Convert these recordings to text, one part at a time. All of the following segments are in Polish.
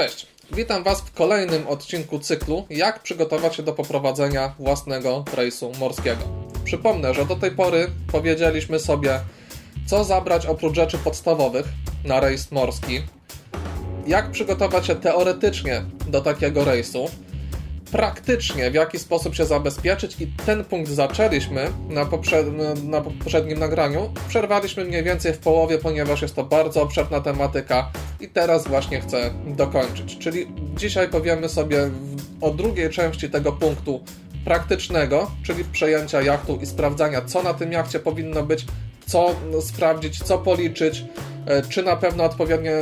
Cześć, witam Was w kolejnym odcinku cyklu Jak przygotować się do poprowadzenia własnego rejsu morskiego. Przypomnę, że do tej pory powiedzieliśmy sobie, co zabrać oprócz rzeczy podstawowych na rejs morski, jak przygotować się teoretycznie do takiego rejsu, praktycznie w jaki sposób się zabezpieczyć i ten punkt zaczęliśmy na, na poprzednim nagraniu. Przerwaliśmy mniej więcej w połowie, ponieważ jest to bardzo obszerna tematyka i teraz właśnie chcę dokończyć. Czyli dzisiaj powiemy sobie o drugiej części tego punktu praktycznego, czyli przejęcia jachtu i sprawdzania, co na tym jachcie powinno być, co sprawdzić, co policzyć, e, czy na pewno odpowiednie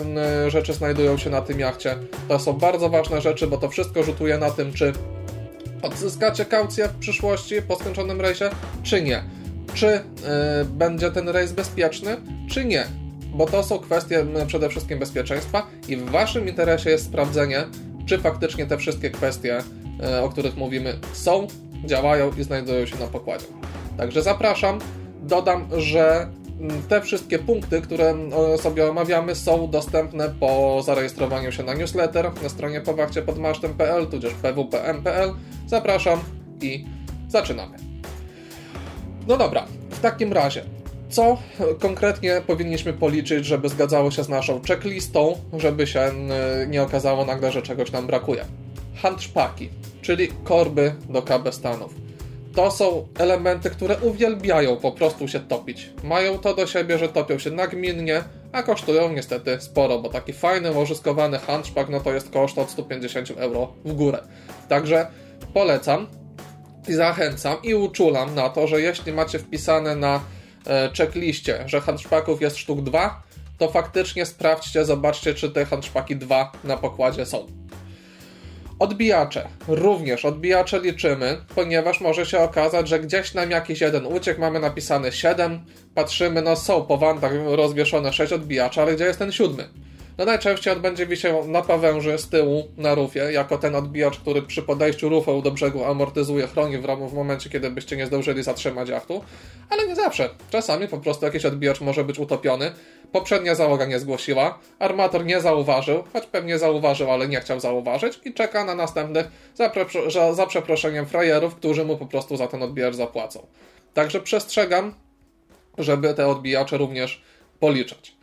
rzeczy znajdują się na tym jachcie. To są bardzo ważne rzeczy, bo to wszystko rzutuje na tym, czy odzyskacie kaucję w przyszłości po skończonym rejsie, czy nie. Czy yy, będzie ten rejs bezpieczny, czy nie. Bo to są kwestie przede wszystkim bezpieczeństwa i w Waszym interesie jest sprawdzenie, czy faktycznie te wszystkie kwestie, yy, o których mówimy, są, działają i znajdują się na pokładzie. Także zapraszam. Dodam, że te wszystkie punkty, które sobie omawiamy, są dostępne po zarejestrowaniu się na newsletter na stronie powachciepodmasztem.pl tudzież pwpm.pl. Zapraszam i zaczynamy. No dobra, w takim razie, co konkretnie powinniśmy policzyć, żeby zgadzało się z naszą checklistą, żeby się nie okazało nagle, że czegoś nam brakuje? Handszpaki, czyli korby do KB Stanów to są elementy, które uwielbiają po prostu się topić. Mają to do siebie, że topią się nagminnie, a kosztują niestety sporo, bo taki fajny, łożyskowany handszpak, no to jest koszt od 150 euro w górę. Także polecam i zachęcam i uczulam na to, że jeśli macie wpisane na e, checkliście, że handszpaków jest sztuk 2, to faktycznie sprawdźcie, zobaczcie, czy te handszpaki 2 na pokładzie są. Odbijacze. Również odbijacze liczymy, ponieważ może się okazać, że gdzieś nam jakiś jeden uciek, mamy napisane 7, patrzymy, no są po wantach rozwieszone 6 odbijaczy, ale gdzie jest ten siódmy? No najczęściej on będzie wisiał na pawęży z tyłu na rufie, jako ten odbijacz, który przy podejściu rufą do brzegu amortyzuje, chroni w, w momencie, kiedy byście nie zdążyli zatrzymać jachtu, ale nie zawsze. Czasami po prostu jakiś odbijacz może być utopiony, poprzednia załoga nie zgłosiła, armator nie zauważył, choć pewnie zauważył, ale nie chciał zauważyć i czeka na następnych za, za przeproszeniem frajerów, którzy mu po prostu za ten odbijacz zapłacą. Także przestrzegam, żeby te odbijacze również policzać.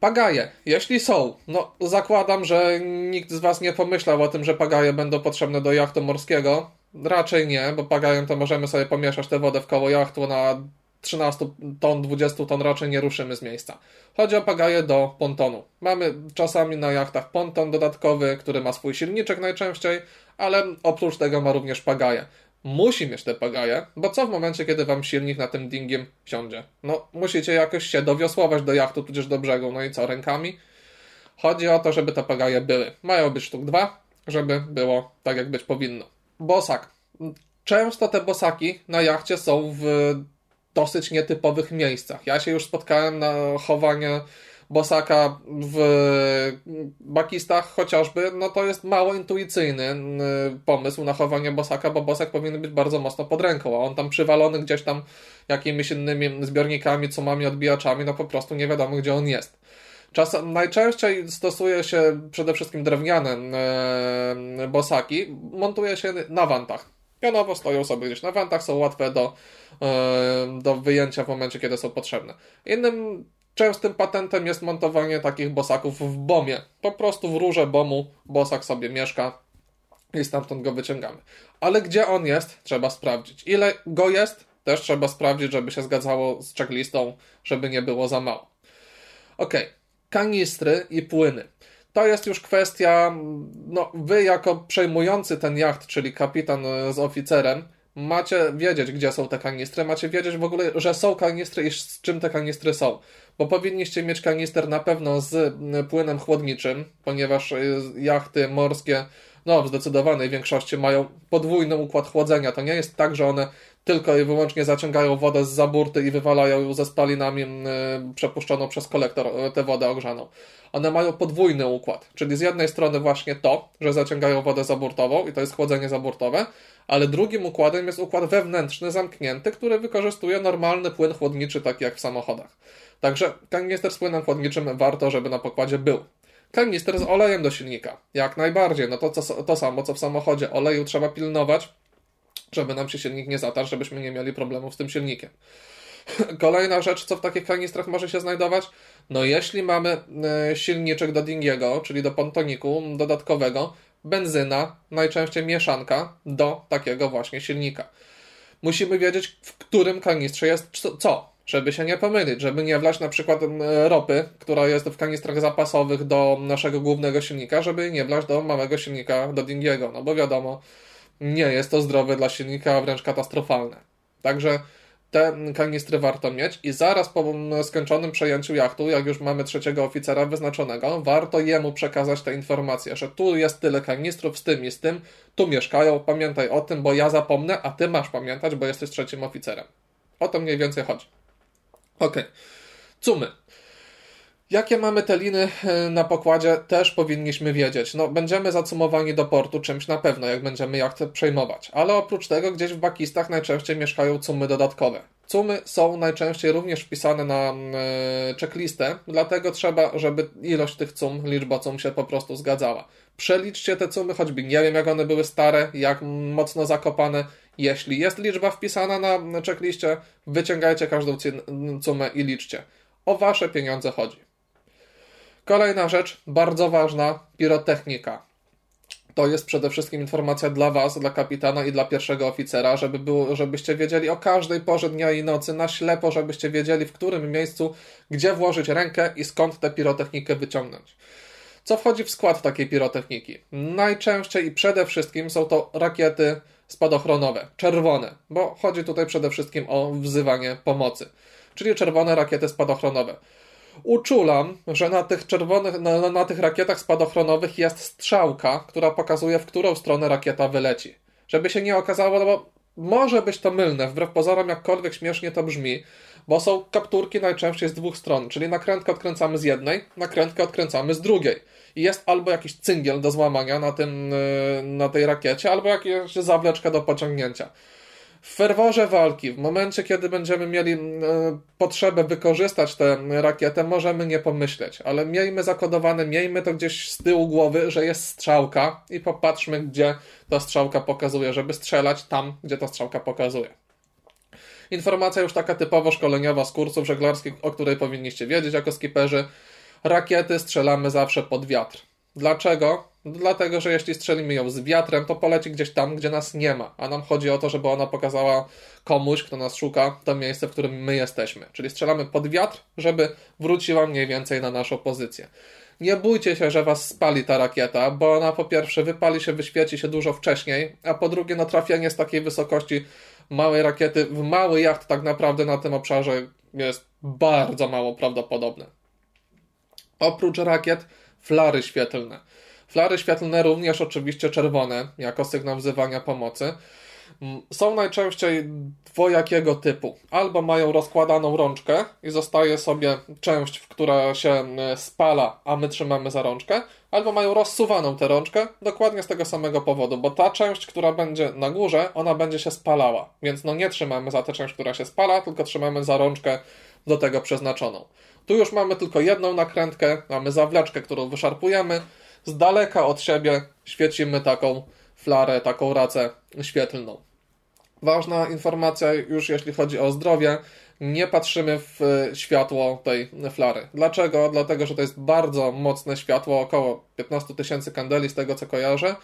Pagaje, jeśli są, no zakładam, że nikt z Was nie pomyślał o tym, że pagaje będą potrzebne do jachtu morskiego. Raczej nie, bo pagajem to możemy sobie pomieszać tę wodę w koło jachtu na 13 ton, 20 ton raczej nie ruszymy z miejsca. Chodzi o pagaje do pontonu. Mamy czasami na jachtach ponton dodatkowy, który ma swój silniczek najczęściej, ale oprócz tego ma również pagaje musi mieć te pagaje, bo co w momencie, kiedy wam silnik na tym dingiem siądzie? No, musicie jakoś się dowiosłować do jachtu, tudzież do brzegu, no i co, rękami? Chodzi o to, żeby te pagaje były. Mają być sztuk dwa, żeby było tak, jak być powinno. Bosak. Często te bosaki na jachcie są w dosyć nietypowych miejscach. Ja się już spotkałem na chowanie Bosaka w bakistach chociażby, no to jest mało intuicyjny pomysł na chowanie Bosaka, bo Bosak powinien być bardzo mocno pod ręką, a on tam przywalony gdzieś tam jakimiś innymi zbiornikami, cumami, odbijaczami, no po prostu nie wiadomo gdzie on jest. Czasem, najczęściej stosuje się przede wszystkim drewniane bosaki, montuje się na wantach. Pionowo stoją sobie gdzieś na wantach, są łatwe do, do wyjęcia w momencie, kiedy są potrzebne. Innym Częstym patentem jest montowanie takich bosaków w bomie. Po prostu w rurze bomu bosak sobie mieszka i stamtąd go wyciągamy. Ale gdzie on jest, trzeba sprawdzić. Ile go jest, też trzeba sprawdzić, żeby się zgadzało z checklistą, żeby nie było za mało. Ok, kanistry i płyny. To jest już kwestia, no wy jako przejmujący ten jacht, czyli kapitan z oficerem, macie wiedzieć, gdzie są te kanistry, macie wiedzieć w ogóle, że są kanistry i z czym te kanistry są bo powinniście mieć kanister na pewno z płynem chłodniczym, ponieważ y, jachty morskie no, w zdecydowanej większości mają podwójny układ chłodzenia. To nie jest tak, że one tylko i wyłącznie zaciągają wodę z zaburty i wywalają ją ze spalinami y, przepuszczoną przez kolektor y, tę wodę ogrzaną. One mają podwójny układ, czyli z jednej strony właśnie to, że zaciągają wodę zaburtową i to jest chłodzenie zaburtowe, ale drugim układem jest układ wewnętrzny, zamknięty, który wykorzystuje normalny płyn chłodniczy, taki jak w samochodach. Także kanister z płynem chłodniczym warto, żeby na pokładzie był. Kanister z olejem do silnika. Jak najbardziej. No to, to, to samo, co w samochodzie. Oleju trzeba pilnować, żeby nam się silnik nie zatarł, żebyśmy nie mieli problemów z tym silnikiem. Kolejna rzecz, co w takich kanistrach może się znajdować, no jeśli mamy e, silniczek do Dingiego, czyli do pontoniku dodatkowego, benzyna, najczęściej mieszanka do takiego właśnie silnika. Musimy wiedzieć, w którym kanistrze jest co, żeby się nie pomylić, żeby nie wlać na przykład ropy, która jest w kanistrach zapasowych do naszego głównego silnika, żeby nie wlać do małego silnika do Dingiego, no bo wiadomo, nie jest to zdrowe dla silnika, a wręcz katastrofalne. Także te kanistry warto mieć i zaraz po skończonym przejęciu jachtu, jak już mamy trzeciego oficera wyznaczonego, warto jemu przekazać te informacje, że tu jest tyle kanistrów z tym i z tym, tu mieszkają, pamiętaj o tym, bo ja zapomnę, a ty masz pamiętać, bo jesteś trzecim oficerem. O to mniej więcej chodzi. Ok. Cumy. Jakie mamy te liny e, na pokładzie, też powinniśmy wiedzieć. No, będziemy zacumowani do portu czymś na pewno, jak będziemy jacht przejmować. Ale oprócz tego, gdzieś w bakistach najczęściej mieszkają cumy dodatkowe. Cumy są najczęściej również wpisane na e, checklistę, dlatego trzeba, żeby ilość tych cum, liczba cum się po prostu zgadzała. Przeliczcie te cumy, choćby nie wiem, jak one były stare, jak mocno zakopane. Jeśli jest liczba wpisana na checkliście, wyciągajcie każdą cumę i liczcie. O wasze pieniądze chodzi. Kolejna rzecz, bardzo ważna, pirotechnika. To jest przede wszystkim informacja dla Was, dla kapitana i dla pierwszego oficera, żeby było, żebyście wiedzieli o każdej porze dnia i nocy, na ślepo, żebyście wiedzieli w którym miejscu, gdzie włożyć rękę i skąd tę pirotechnikę wyciągnąć. Co wchodzi w skład takiej pirotechniki? Najczęściej i przede wszystkim są to rakiety spadochronowe, czerwone, bo chodzi tutaj przede wszystkim o wzywanie pomocy, czyli czerwone rakiety spadochronowe. Uczulam, że na tych czerwonych, na, na tych rakietach spadochronowych jest strzałka, która pokazuje, w którą stronę rakieta wyleci. Żeby się nie okazało, no bo może być to mylne, wbrew pozorom, jakkolwiek śmiesznie to brzmi, bo są kapturki najczęściej z dwóch stron, czyli nakrętkę odkręcamy z jednej, nakrętkę odkręcamy z drugiej. I jest albo jakiś cyngiel do złamania na, tym, y, na tej rakiecie, albo jakaś zawleczka do pociągnięcia. W ferworze walki, w momencie, kiedy będziemy mieli e, potrzebę wykorzystać tę rakietę, możemy nie pomyśleć, ale miejmy zakodowane, miejmy to gdzieś z tyłu głowy, że jest strzałka i popatrzmy, gdzie ta strzałka pokazuje, żeby strzelać tam, gdzie ta strzałka pokazuje. Informacja już taka typowo szkoleniowa z kursów żeglarskich, o której powinniście wiedzieć jako skiperzy. Rakiety strzelamy zawsze pod wiatr. Dlaczego? Dlatego, że jeśli strzelimy ją z wiatrem, to poleci gdzieś tam, gdzie nas nie ma. A nam chodzi o to, żeby ona pokazała komuś, kto nas szuka, to miejsce, w którym my jesteśmy. Czyli strzelamy pod wiatr, żeby wróciła mniej więcej na naszą pozycję. Nie bójcie się, że was spali ta rakieta, bo ona po pierwsze wypali się, wyświeci się dużo wcześniej, a po drugie, no trafienie z takiej wysokości małej rakiety w mały jacht tak naprawdę na tym obszarze jest bardzo mało prawdopodobne. Oprócz rakiet, flary świetlne. Flary świetlne również oczywiście czerwone, jako sygnał wzywania pomocy. Mm, są najczęściej dwojakiego typu. Albo mają rozkładaną rączkę i zostaje sobie część, która się e, spala, a my trzymamy za rączkę, albo mają rozsuwaną tę rączkę dokładnie z tego samego powodu, bo ta część, która będzie na górze, ona będzie się spalała. Więc no nie trzymamy za tę część, która się spala, tylko trzymamy za rączkę do tego przeznaczoną. Tu już mamy tylko jedną nakrętkę, mamy zawleczkę, którą wyszarpujemy, z daleka od siebie świecimy taką flarę, taką racę świetlną. Ważna informacja już jeśli chodzi o zdrowie, nie patrzymy w światło tej flary. Dlaczego? Dlatego, że to jest bardzo mocne światło, około 15 tysięcy kandeli z tego co kojarzę,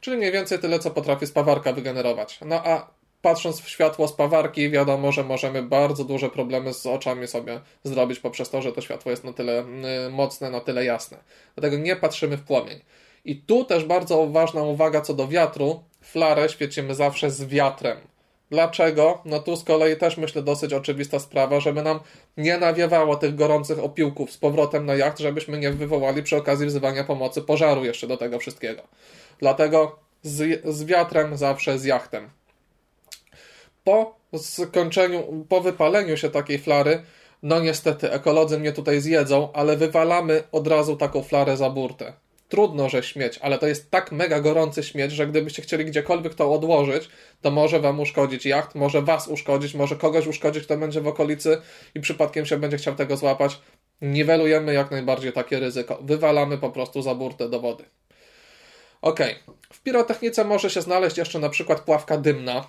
czyli mniej więcej tyle, co potrafi spawarka wygenerować. No a patrząc w światło spawarki, wiadomo, że możemy bardzo duże problemy z oczami sobie zrobić poprzez to, że to światło jest na tyle y, mocne, na tyle jasne. Dlatego nie patrzymy w płomień. I tu też bardzo ważna uwaga co do wiatru. Flarę świecimy zawsze z wiatrem. Dlaczego? No tu z kolei też myślę dosyć oczywista sprawa, żeby nam nie nawiewało tych gorących opiłków z powrotem na jacht, żebyśmy nie wywołali przy okazji wzywania pomocy pożaru jeszcze do tego wszystkiego. Dlatego z, z wiatrem zawsze z jachtem po skończeniu, po wypaleniu się takiej flary, no niestety ekolodzy mnie tutaj zjedzą, ale wywalamy od razu taką flarę za burtę. Trudno, że śmieć, ale to jest tak mega gorący śmieć, że gdybyście chcieli gdziekolwiek to odłożyć, to może wam uszkodzić jacht, może was uszkodzić, może kogoś uszkodzić, kto będzie w okolicy i przypadkiem się będzie chciał tego złapać. niwelujemy jak najbardziej takie ryzyko. Wywalamy po prostu za burtę do wody. Ok, w pirotechnice może się znaleźć jeszcze na przykład pławka dymna.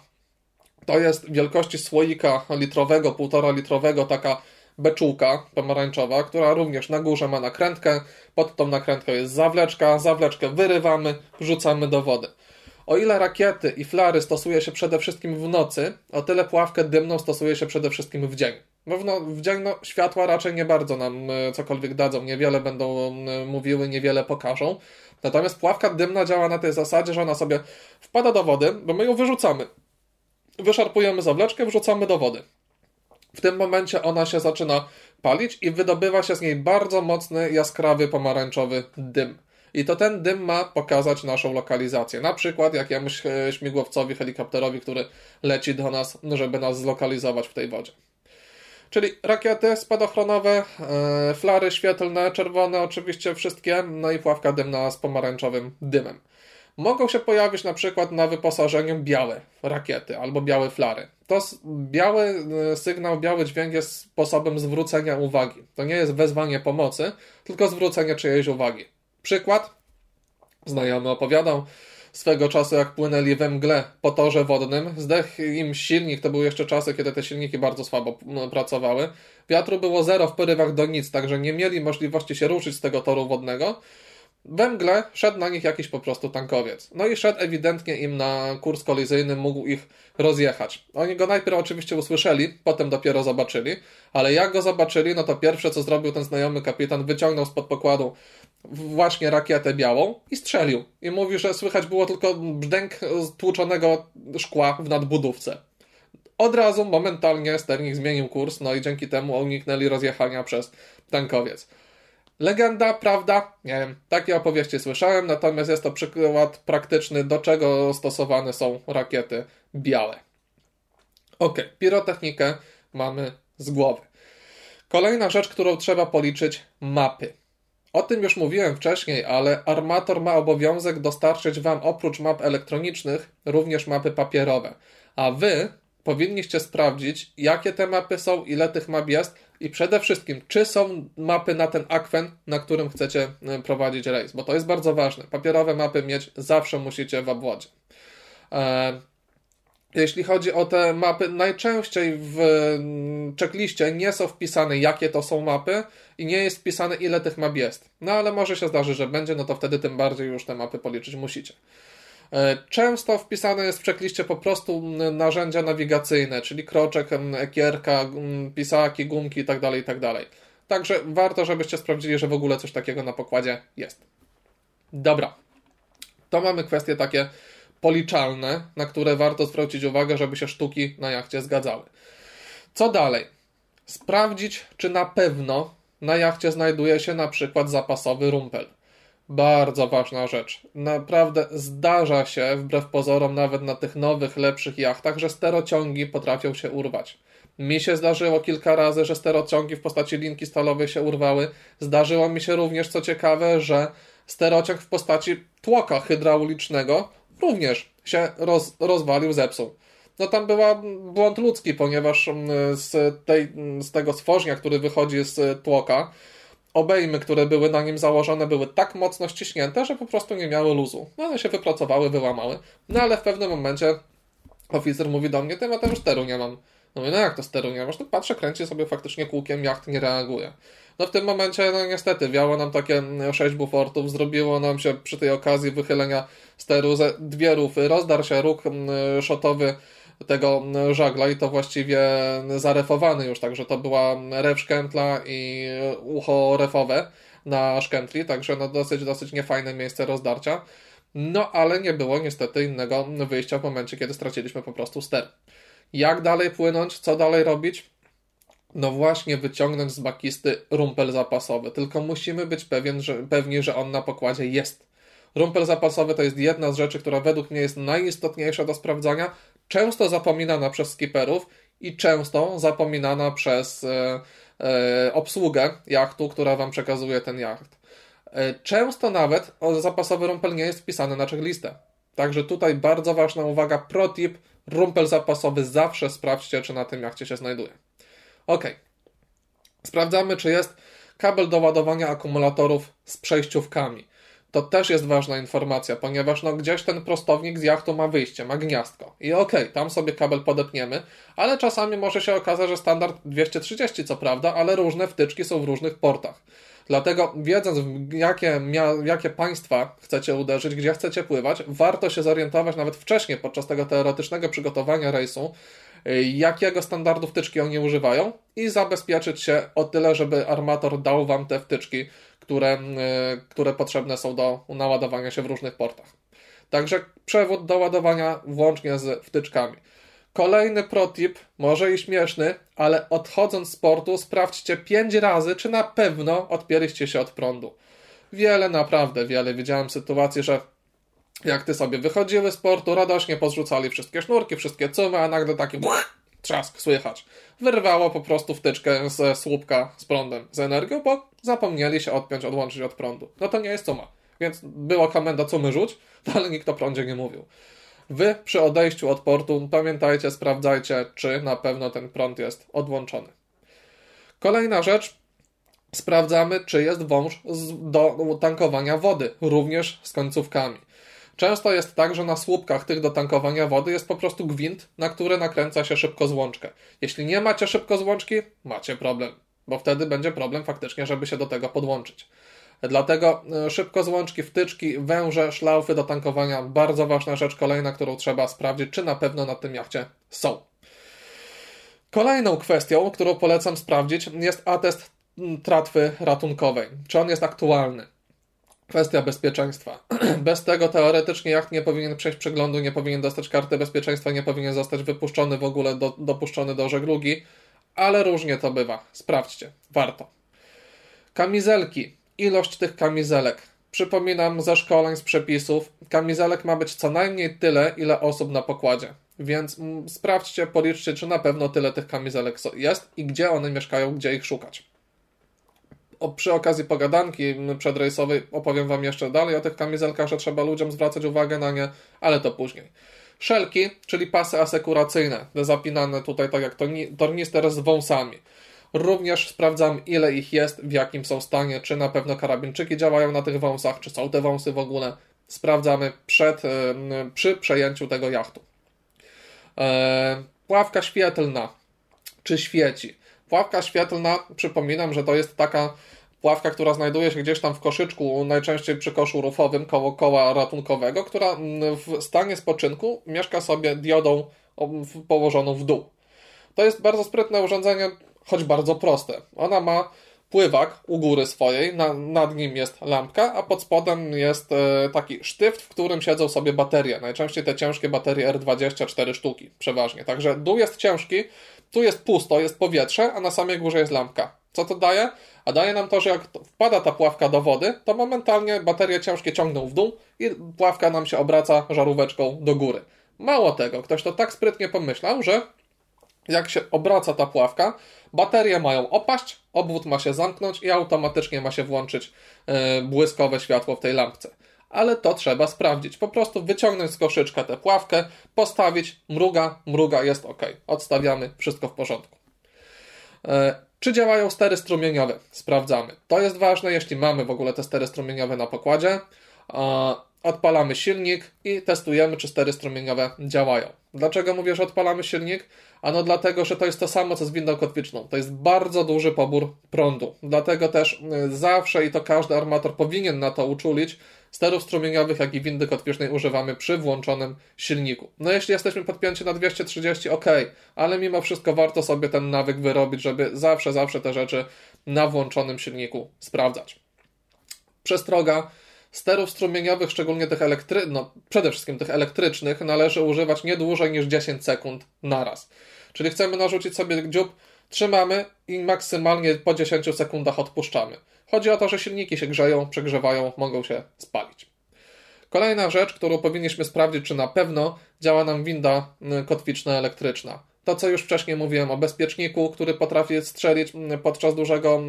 To jest wielkości słoika litrowego, półtora litrowego, taka beczułka pomarańczowa, która również na górze ma nakrętkę. Pod tą nakrętką jest zawleczka. Zawleczkę wyrywamy, wrzucamy do wody. O ile rakiety i flary stosuje się przede wszystkim w nocy, o tyle pławkę dymną stosuje się przede wszystkim w dzień. Bo w, no, w dzień no, światła raczej nie bardzo nam e, cokolwiek dadzą, niewiele będą e, mówiły, niewiele pokażą. Natomiast pławka dymna działa na tej zasadzie, że ona sobie wpada do wody, bo my ją wyrzucamy. Wyszarpujemy zawleczkę, wrzucamy do wody. W tym momencie ona się zaczyna palić i wydobywa się z niej bardzo mocny, jaskrawy, pomarańczowy dym. I to ten dym ma pokazać naszą lokalizację. Na przykład jakiemuś e, śmigłowcowi, helikopterowi, który leci do nas, żeby nas zlokalizować w tej wodzie. Czyli rakiety spadochronowe, e, flary świetlne, czerwone oczywiście wszystkie, no i pławka dymna z pomarańczowym dymem. Mogą się pojawić na przykład na wyposażeniu białe rakiety albo białe flary. To biały e, sygnał, biały dźwięk jest sposobem zwrócenia uwagi. To nie jest wezwanie pomocy, tylko zwrócenie czyjejś uwagi. Przykład. Znajomy opowiadał swego czasu, jak płynęli we mgle po torze wodnym. Zdech im silnik, to były jeszcze czasy, kiedy te silniki bardzo słabo pracowały. Wiatru było zero w porywach do nic, także nie mieli możliwości się ruszyć z tego toru wodnego. We mgle szedł na nich jakiś po prostu tankowiec. No i szedł ewidentnie im na kurs kolizyjny, mógł ich rozjechać. Oni go najpierw oczywiście usłyszeli, potem dopiero zobaczyli, ale jak go zobaczyli, no to pierwsze co zrobił ten znajomy kapitan, wyciągnął spod pokładu właśnie rakietę białą i strzelił. I mówi, że słychać było tylko brzdęk tłuczonego szkła w nadbudówce. Od razu, momentalnie sternik zmienił kurs, no i dzięki temu uniknęli rozjechania przez tankowiec. Legenda, prawda? Nie wiem, takie opowieści słyszałem, natomiast jest to przykład praktyczny, do czego stosowane są rakiety białe. Ok, pirotechnikę mamy z głowy. Kolejna rzecz, którą trzeba policzyć, mapy. O tym już mówiłem wcześniej, ale armator ma obowiązek dostarczyć Wam oprócz map elektronicznych również mapy papierowe. A Wy powinniście sprawdzić, jakie te mapy są, ile tych map jest i przede wszystkim, czy są mapy na ten akwen, na którym chcecie e, prowadzić rejs, bo to jest bardzo ważne. Papierowe mapy mieć zawsze musicie w obwodzie. E, jeśli chodzi o te mapy, najczęściej w mm, checkliście nie są wpisane, jakie to są mapy i nie jest wpisane, ile tych map jest. No ale może się zdarzy, że będzie, no to wtedy tym bardziej już te mapy policzyć musicie. E, często wpisane jest w checkliście po prostu narzędzia nawigacyjne, czyli kroczek, ekierka, pisaki, gumki itd., tak itd. Tak Także warto, żebyście sprawdzili, że w ogóle coś takiego na pokładzie jest. Dobra. To mamy kwestie takie policzalne, na które warto zwrócić uwagę, żeby się sztuki na jachcie zgadzały. Co dalej? Sprawdzić, czy na pewno na jachcie znajduje się na przykład zapasowy rumpel. Bardzo ważna rzecz. Naprawdę zdarza się, wbrew pozorom, nawet na tych nowych, lepszych jachtach, że sterociągi potrafią się urwać. Mi się zdarzyło kilka razy, że sterociągi w postaci linki stalowej się urwały. Zdarzyło mi się również, co ciekawe, że sterociąg w postaci tłoka hydraulicznego również się roz, rozwalił, zepsuł. No tam była błąd ludzki, ponieważ mm, z, tej, z tego stworzenia, który wychodzi z tłoka, obejmy, które były na nim założone, były tak mocno ściśnięte, że po prostu nie miały luzu. No one się wypracowały, wyłamały. No ale w pewnym momencie oficer mówi do mnie, ty Mateusz, steru nie mam. No mówię, no jak to steru nie masz? No patrzę, kręci sobie faktycznie kółkiem, jacht nie reaguje. No w tym momencie, no niestety, wiało nam takie sześć bufortów, zrobiło nam się przy tej okazji wychylenia steru ze dwie rufy, rozdarł się róg szotowy tego żagla i to właściwie zarefowany już, także to była ref szkętla i ucho refowe na szkętli, także no dosyć, dosyć niefajne miejsce rozdarcia. No ale nie było niestety innego wyjścia w momencie, kiedy straciliśmy po prostu ster. Jak dalej płynąć? Co dalej robić? No właśnie, wyciągnąć z bakisty rumpel zapasowy. Tylko musimy być pewien, że, pewni, że on na pokładzie jest. Rumpel zapasowy to jest jedna z rzeczy, która według mnie jest najistotniejsza do sprawdzania, często zapominana przez skipperów i często zapominana przez e, e, obsługę jachtu, która Wam przekazuje ten jacht. E, często nawet zapasowy rumpel nie jest wpisany na checklistę. Także tutaj bardzo ważna uwaga, protip, rumpel zapasowy zawsze sprawdźcie, czy na tym jachcie się znajduje. Ok. Sprawdzamy, czy jest kabel do ładowania akumulatorów z przejściówkami. To też jest ważna informacja, ponieważ no, gdzieś ten prostownik z jachtu ma wyjście, ma gniazdko. I okej, okay, tam sobie kabel podepniemy, ale czasami może się okazać, że standard 230 co prawda, ale różne wtyczki są w różnych portach. Dlatego wiedząc, w jakie, jakie państwa chcecie uderzyć, gdzie chcecie pływać, warto się zorientować nawet wcześniej, podczas tego teoretycznego przygotowania rejsu, y, jakiego standardu wtyczki oni używają i zabezpieczyć się o tyle, żeby armator dał Wam te wtyczki, które, y, które potrzebne są do naładowania się w różnych portach. Także przewód do ładowania włącznie z wtyczkami. Kolejny protip, może i śmieszny, ale odchodząc z portu, sprawdźcie 5 razy, czy na pewno odpięliście się od prądu. Wiele, naprawdę wiele. Widziałem sytuacji, że jak ty sobie wychodziły z portu, radośnie pozrzucali wszystkie sznurki, wszystkie cumy, a nagle taki buch, trzask słychać. Wyrwało po prostu wtyczkę z słupka z prądem, z energią, bo zapomnieli się odpiąć, odłączyć od prądu. No to nie jest cuma. Więc była komenda cumy rzuć, ale nikt o prądzie nie mówił. Wy przy odejściu od portu pamiętajcie, sprawdzajcie, czy na pewno ten prąd jest odłączony. Kolejna rzecz, sprawdzamy, czy jest wąż do tankowania wody, również z końcówkami. Często jest tak, że na słupkach tych do tankowania wody jest po prostu gwint, na który nakręca się szybko złączkę. Jeśli nie macie szybko złączki, macie problem, bo wtedy będzie problem faktycznie, żeby się do tego podłączyć. Dlatego e, szybko złączki, wtyczki, węże, szlaufy do tankowania. Bardzo ważna rzecz kolejna, którą trzeba sprawdzić, czy na pewno na tym jachcie są. Kolejną kwestią, którą polecam sprawdzić, jest atest tratwy ratunkowej. Czy on jest aktualny? Kwestia bezpieczeństwa. Bez tego teoretycznie jacht nie powinien przejść przeglądu, nie powinien dostać karty bezpieczeństwa, nie powinien zostać wypuszczony w ogóle, do, dopuszczony do żeglugi, ale różnie to bywa. Sprawdźcie, warto. Kamizelki ilość tych kamizelek. Przypominam ze szkoleń, z przepisów, kamizelek ma być co najmniej tyle, ile osób na pokładzie. Więc mm, sprawdźcie, policzcie, czy na pewno tyle tych kamizelek jest i gdzie one mieszkają, gdzie ich szukać. O, przy okazji pogadanki przedrejsowej opowiem Wam jeszcze dalej o tych kamizelkach, że trzeba ludziom zwracać uwagę na nie, ale to później. Szelki, czyli pasy asekuracyjne, zapinane tutaj tak jak tornister z wąsami. Również sprawdzam, ile ich jest, w jakim są stanie, czy na pewno karabinczyki działają na tych wąsach, czy są te wąsy w ogóle. Sprawdzamy przed, przy przejęciu tego jachtu. E, pławka świetlna. Czy świeci? Pławka świetlna, przypominam, że to jest taka pławka, która znajduje się gdzieś tam w koszyczku, najczęściej przy koszu rufowym koło koła ratunkowego, która w stanie spoczynku mieszka sobie diodą położoną w dół. To jest bardzo sprytne urządzenie, choć bardzo proste. Ona ma pływak u góry swojej, na, nad nim jest lampka, a pod spodem jest e, taki sztyft, w którym siedzą sobie baterie. Najczęściej te ciężkie baterie R24 sztuki, przeważnie. Także dół jest ciężki, tu jest pusto, jest powietrze, a na samej górze jest lampka. Co to daje? A daje nam to, że jak wpada ta pławka do wody, to momentalnie baterie ciężkie ciągną w dół i pławka nam się obraca żaróweczką do góry. Mało tego, ktoś to tak sprytnie pomyślał, że jak się obraca ta pławka, baterie mają opaść, obwód ma się zamknąć i automatycznie ma się włączyć e, błyskowe światło w tej lampce. Ale to trzeba sprawdzić. Po prostu wyciągnąć z koszyczka tę pławkę, postawić, mruga, mruga, jest ok. Odstawiamy, wszystko w porządku. E, czy działają stery strumieniowe? Sprawdzamy. To jest ważne, jeśli mamy w ogóle te stery strumieniowe na pokładzie. Odpalamy silnik i testujemy, czy stery strumieniowe działają. Dlaczego mówię, że odpalamy silnik? Ano dlatego, że to jest to samo, co z windą kotwiczną. To jest bardzo duży pobór prądu. Dlatego też y, zawsze i to każdy armator powinien na to uczulić, sterów strumieniowych, jak i windy kotwicznej używamy przy włączonym silniku. No jeśli jesteśmy podpięci na 230, ok, ale mimo wszystko warto sobie ten nawyk wyrobić, żeby zawsze, zawsze te rzeczy na włączonym silniku sprawdzać. Przestroga, sterów strumieniowych, szczególnie tych elektrycznych, no przede wszystkim tych elektrycznych, należy używać nie dłużej niż 10 sekund naraz. Czyli chcemy narzucić sobie dziób, trzymamy i maksymalnie po 10 sekundach odpuszczamy. Chodzi o to, że silniki się grzeją, przegrzewają, mogą się spalić. Kolejna rzecz, którą powinniśmy sprawdzić, czy na pewno działa nam winda y, kotwiczna elektryczna. To, co już wcześniej mówiłem o bezpieczniku, który potrafi strzelić podczas dużego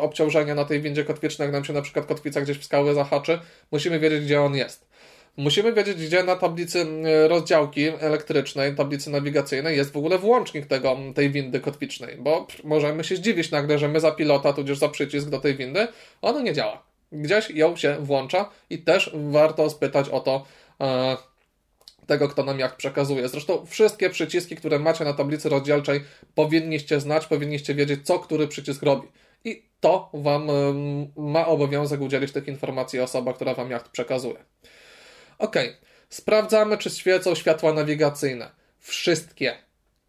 obciążenia na tej windzie kotwicznej, jak nam się na przykład kotwica gdzieś w skały zahaczy, musimy wiedzieć, gdzie on jest. Musimy wiedzieć, gdzie na tablicy e, rozdziałki elektrycznej, tablicy nawigacyjnej jest w ogóle włącznik tego, tej windy kotwicznej, bo możemy się zdziwić nagle, że my za pilota, tudzież za przycisk do tej windy, ono nie działa. Gdzieś ją się włącza i też warto spytać o to e, tego, kto nam jak przekazuje. Zresztą wszystkie przyciski, które macie na tablicy rozdzielczej, powinniście znać, powinniście wiedzieć, co który przycisk robi. I to Wam ma obowiązek udzielić tych informacji osoba, która Wam jacht przekazuje. Ok, sprawdzamy, czy świecą światła nawigacyjne. Wszystkie.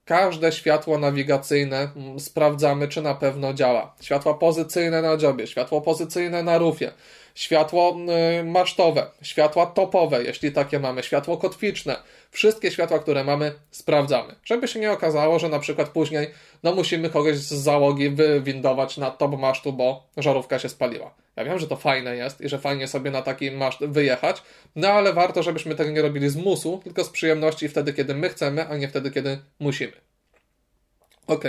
Każde światło nawigacyjne sprawdzamy, czy na pewno działa. Światła pozycyjne na dziobie, światło pozycyjne na rufie, światło y, masztowe, światła topowe, jeśli takie mamy, światło kotwiczne. Wszystkie światła, które mamy, sprawdzamy. Żeby się nie okazało, że na przykład później no musimy kogoś z załogi wywindować na top masztu, bo żarówka się spaliła. Ja wiem, że to fajne jest i że fajnie sobie na taki maszt wyjechać, no ale warto, żebyśmy tego nie robili z musu, tylko z przyjemności wtedy, kiedy my chcemy, a nie wtedy, kiedy musimy. Ok.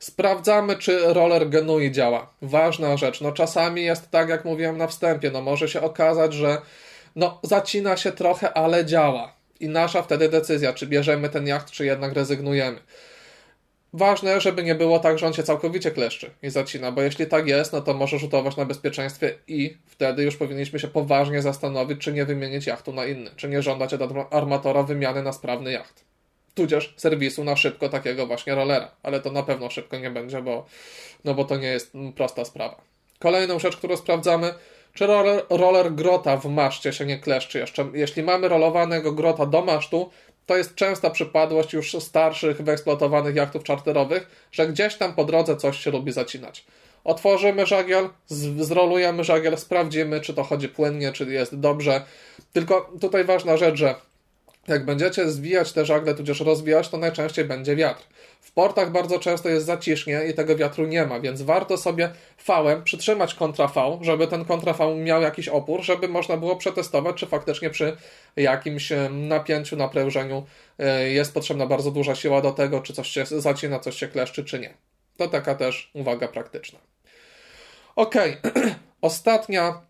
Sprawdzamy, czy roller genui działa. Ważna rzecz. No czasami jest tak, jak mówiłem na wstępie, no może się okazać, że no zacina się trochę, ale działa. I nasza wtedy decyzja, czy bierzemy ten jacht, czy jednak rezygnujemy. Ważne, żeby nie było tak, że on się całkowicie kleszczy i zacina, bo jeśli tak jest, no to może rzutować na bezpieczeństwie i wtedy już powinniśmy się poważnie zastanowić, czy nie wymienić jachtu na inny, czy nie żądać od armatora wymiany na sprawny jacht. Tudzież serwisu na szybko takiego właśnie rollera, ale to na pewno szybko nie będzie, bo, no bo to nie jest prosta sprawa. Kolejną rzecz, którą sprawdzamy, czy roller, roller grota w maszcie się nie kleszczy jeszcze. Jeśli mamy rolowanego grota do masztu, to jest częsta przypadłość już starszych, wyeksploatowanych jachtów czarterowych, że gdzieś tam po drodze coś się lubi zacinać. Otworzymy żagiel, zrolujemy żagiel, sprawdzimy, czy to chodzi płynnie, czy jest dobrze. Tylko tutaj ważna rzecz, że jak będziecie zwijać te żagle, tudzież rozwijać, to najczęściej będzie wiatr. W portach bardzo często jest zacisznie i tego wiatru nie ma, więc warto sobie fałem przytrzymać kontra V, żeby ten kontra V miał jakiś opór, żeby można było przetestować, czy faktycznie przy jakimś napięciu, naprężeniu e, jest potrzebna bardzo duża siła do tego, czy coś się zacina, coś się kleszczy, czy nie. To taka też uwaga praktyczna. Ok, ostatnia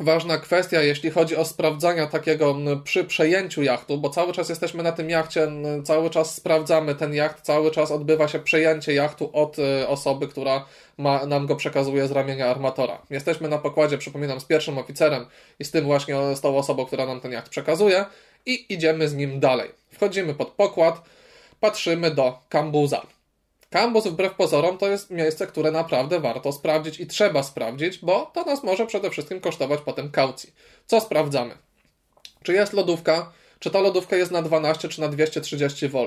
ważna kwestia, jeśli chodzi o sprawdzania takiego przy przejęciu jachtu, bo cały czas jesteśmy na tym jachcie, cały czas sprawdzamy ten jacht, cały czas odbywa się przejęcie jachtu od y, osoby, która ma, nam go przekazuje z ramienia armatora. Jesteśmy na pokładzie, przypominam, z pierwszym oficerem i z tym właśnie z tą osobą, która nam ten jacht przekazuje i idziemy z nim dalej. Wchodzimy pod pokład, patrzymy do kambuza. Kambus wbrew pozorom to jest miejsce, które naprawdę warto sprawdzić i trzeba sprawdzić, bo to nas może przede wszystkim kosztować potem kaucji. Co sprawdzamy? Czy jest lodówka? Czy ta lodówka jest na 12 czy na 230 V?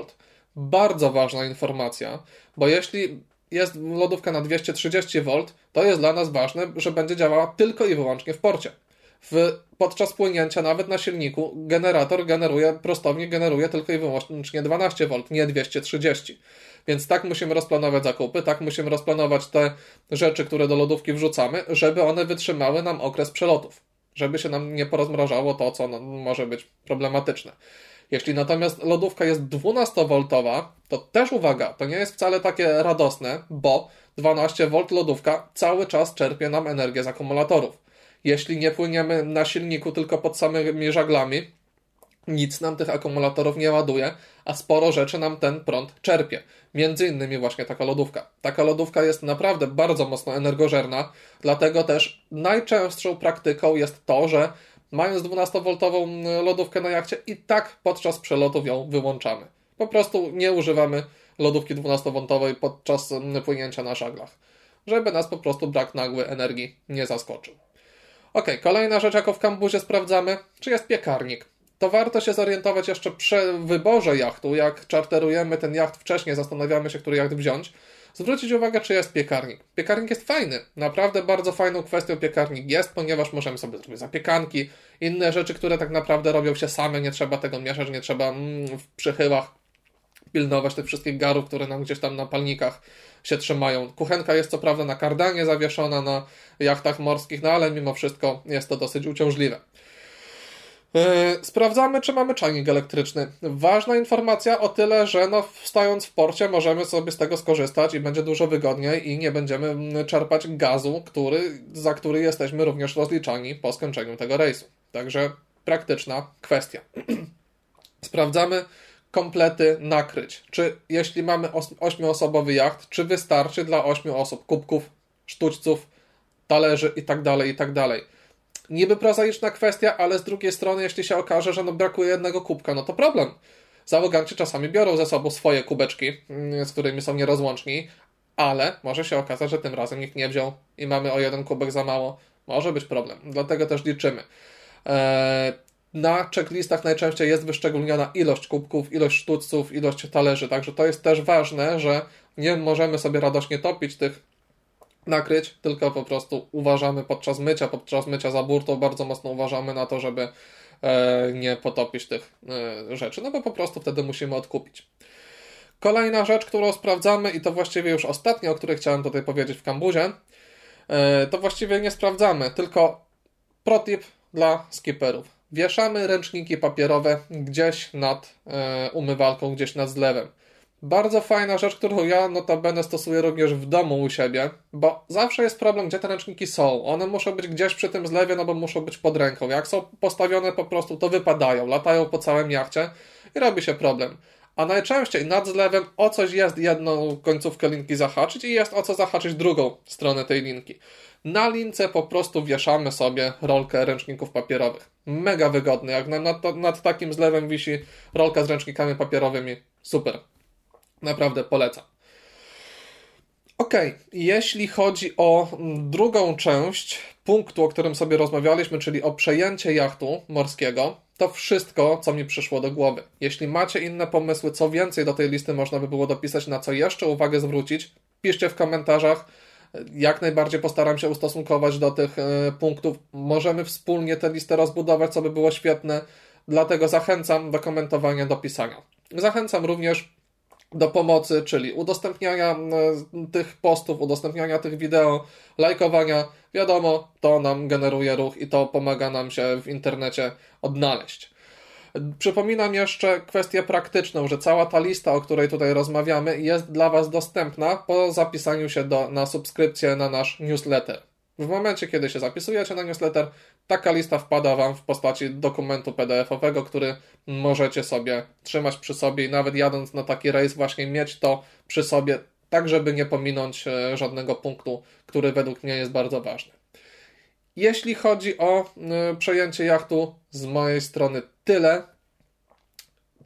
Bardzo ważna informacja, bo jeśli jest lodówka na 230 V, to jest dla nas ważne, że będzie działała tylko i wyłącznie w porcie. W, podczas płynięcia nawet na silniku generator generuje, prostownik generuje tylko i wyłącznie 12 V, nie 230. Więc tak musimy rozplanować zakupy, tak musimy rozplanować te rzeczy, które do lodówki wrzucamy, żeby one wytrzymały nam okres przelotów. Żeby się nam nie porozmrażało to, co no, może być problematyczne. Jeśli natomiast lodówka jest 12V, to też uwaga, to nie jest wcale takie radosne, bo 12V lodówka cały czas czerpie nam energię z akumulatorów. Jeśli nie płyniemy na silniku tylko pod samymi żaglami, nic nam tych akumulatorów nie ładuje, a sporo rzeczy nam ten prąd czerpie. Między innymi właśnie taka lodówka. Taka lodówka jest naprawdę bardzo mocno energożerna, dlatego też najczęstszą praktyką jest to, że mając 12V lodówkę na jachcie i tak podczas przelotów ją wyłączamy. Po prostu nie używamy lodówki 12V podczas płynięcia na żaglach, żeby nas po prostu brak nagły energii nie zaskoczył. Ok, kolejna rzecz, jaką w kambuzie sprawdzamy, czy jest piekarnik to warto się zorientować jeszcze przy wyborze jachtu. Jak czarterujemy ten jacht wcześniej, zastanawiamy się, który jacht wziąć. Zwrócić uwagę, czy jest piekarnik. Piekarnik jest fajny. Naprawdę bardzo fajną kwestią piekarnik jest, ponieważ możemy sobie zrobić zapiekanki, inne rzeczy, które tak naprawdę robią się same, nie trzeba tego mieszać, nie trzeba mm, w przychyłach pilnować tych wszystkich garów, które nam gdzieś tam na palnikach się trzymają. Kuchenka jest co prawda na kardanie zawieszona na jachtach morskich, no ale mimo wszystko jest to dosyć uciążliwe. E, sprawdzamy, czy mamy czajnik elektryczny. Ważna informacja o tyle, że no, stając w porcie możemy sobie z tego skorzystać i będzie dużo wygodniej i nie będziemy czerpać gazu, który, za który jesteśmy również rozliczani po skończeniu tego rejsu. Także praktyczna kwestia. Sprawdzamy komplety nakryć. Czy jeśli mamy ośmioosobowy jacht, czy wystarczy dla ośmiu osób kubków, sztućców, talerzy i tak dalej, i tak. Niby prozaiczna kwestia, ale z drugiej strony, jeśli się okaże, że no brakuje jednego kubka, no to problem. Załoganci czasami biorą ze sobą swoje kubeczki, mm, z którymi są nierozłączni, ale może się okazać, że tym razem nikt nie wziął i mamy o jeden kubek za mało. Może być problem, dlatego też liczymy. Eee, na checklistach najczęściej jest wyszczególniona ilość kubków, ilość sztućców, ilość talerzy, także to jest też ważne, że nie możemy sobie radośnie topić tych nakryć, tylko po prostu uważamy podczas mycia, podczas mycia za burtą bardzo mocno uważamy na to, żeby e, nie potopić tych e, rzeczy, no bo po prostu wtedy musimy odkupić. Kolejna rzecz, którą sprawdzamy i to właściwie już ostatnia, o której chciałem tutaj powiedzieć w kambuzie, e, to właściwie nie sprawdzamy, tylko protip dla skipperów. Wieszamy ręczniki papierowe gdzieś nad umywalką, gdzieś nad zlewem. Bardzo fajna rzecz, którą ja notabene stosuję również w domu u siebie, bo zawsze jest problem, gdzie te ręczniki są. One muszą być gdzieś przy tym zlewie, no bo muszą być pod ręką. Jak są postawione po prostu, to wypadają, latają po całym jachcie i robi się problem. A najczęściej nad zlewem o coś jest jedną końcówkę linki zahaczyć i jest o co zahaczyć drugą stronę tej linki. Na lince po prostu wieszamy sobie rolkę ręczników papierowych. Mega wygodny. Jak nad, nad takim zlewem wisi rolka z ręcznikami papierowymi, super. Naprawdę polecam. Ok, jeśli chodzi o drugą część punktu, o którym sobie rozmawialiśmy, czyli o przejęcie jachtu morskiego, to wszystko, co mi przyszło do głowy. Jeśli macie inne pomysły, co więcej do tej listy można by było dopisać, na co jeszcze uwagę zwrócić, piszcie w komentarzach. Jak najbardziej postaram się ustosunkować do tych e, punktów. Możemy wspólnie tę listę rozbudować, co by było świetne. Dlatego zachęcam do komentowania, do pisania. Zachęcam również do pomocy, czyli udostępniania tych postów, udostępniania tych wideo, lajkowania. Wiadomo, to nam generuje ruch i to pomaga nam się w internecie odnaleźć. Przypominam jeszcze kwestię praktyczną, że cała ta lista, o której tutaj rozmawiamy, jest dla Was dostępna po zapisaniu się do, na subskrypcję na nasz newsletter. W momencie, kiedy się zapisujecie na newsletter, taka lista wpada Wam w postaci dokumentu PDF-owego, który możecie sobie trzymać przy sobie i nawet jadąc na taki rejs właśnie mieć to przy sobie, tak żeby nie pominąć e, żadnego punktu, który według mnie jest bardzo ważny. Jeśli chodzi o e, przejęcie jachtu, z mojej strony tyle.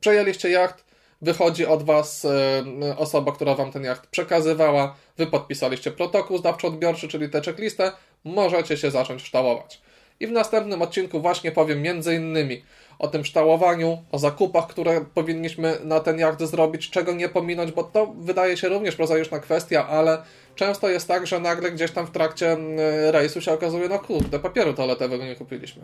Przejęliście jacht, wychodzi od Was e, osoba, która Wam ten jacht przekazywała, Wy podpisaliście protokół zdawczo-odbiorczy, czyli tę checklistę, możecie się zacząć ształować. I w następnym odcinku właśnie powiem między innymi o tym ształowaniu, o zakupach, które powinniśmy na ten jacht zrobić, czego nie pominąć, bo to wydaje się również prozaiczna kwestia, ale często jest tak, że nagle gdzieś tam w trakcie mm, rejsu się okazuje, no kurde, papieru toaletowego nie kupiliśmy.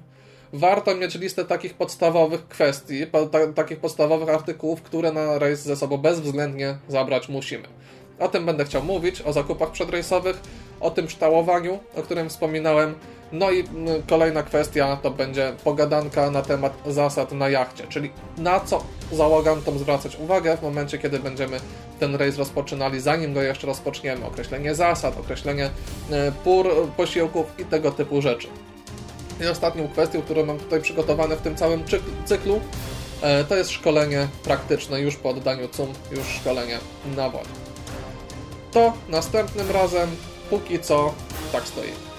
Warto mieć listę takich podstawowych kwestii, po, ta, takich podstawowych artykułów, które na rejs ze sobą bezwzględnie zabrać musimy. O tym będę chciał mówić, o zakupach przedrejsowych, o tym ształowaniu, o którym wspominałem. No i kolejna kwestia to będzie pogadanka na temat zasad na jachcie, czyli na co załogantom zwracać uwagę w momencie, kiedy będziemy ten rejs rozpoczynali, zanim go jeszcze rozpoczniemy. Określenie zasad, określenie e, pór posiłków i tego typu rzeczy. I ostatnią kwestią, którą mam tutaj przygotowane w tym całym cyklu, e, to jest szkolenie praktyczne już po oddaniu CUM, już szkolenie na wodzie to następnym razem, póki co, tak stoi.